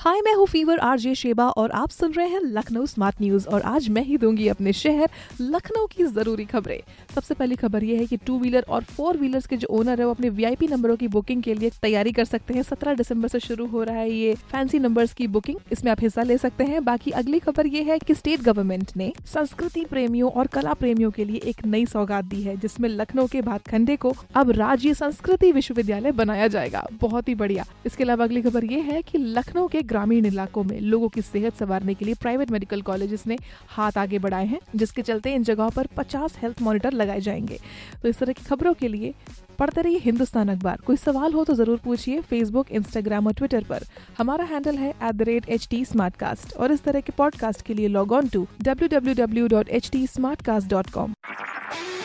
हाय, मैं हूँ fever, RJ Sheba और आप सुन रहे हैं लखनऊ स्मार्ट न्यूज़ और आज मैं ही दूँगी अपने शहर लखनऊ की ज़रूरी खबरें। सबसे पहली खबर ये है कि टू व्हीलर और फोर व्हीलर्स के जो ओनर है, वो अपने वीआईपी नंबरों की बुकिंग के लिए तैयारी कर सकते हैं। सत्रह दिसंबर से शुरू हो रहा है ये फैंसी नंबर्स की बुकिंग इसमें आप हिस्सा ले सकते हैं। बाकी अगली खबर ये है की स्टेट गवर्नमेंट ने संस्कृति प्रेमियों और कला प्रेमियों के लिए एक नई सौगात दी है, जिसमें लखनऊ के भातखंडे को अब राज्य संस्कृति विश्वविद्यालय बनाया जाएगा। बहुत ही बढ़िया। इसके अलावा अगली खबर ये है की लखनऊ के ग्रामीण इलाकों में लोगों की सेहत संवारने के लिए प्राइवेट मेडिकल कॉलेजेस ने हाथ आगे बढ़ाए हैं, जिसके चलते इन जगहों पर 50 हेल्थ मॉनिटर लगाए जाएँगे। तो इस तरह की खबरों के लिए पढ़ते रहिए हिंदुस्तान अखबार। कोई सवाल हो तो ज़रूर पूछिए फेसबुक इंस्टाग्राम और ट्विटर पर। हमारा हैंडल है at the rate H T और इस तरह के पॉडकास्ट के लिए log on to W W W dot H T smartcast dot com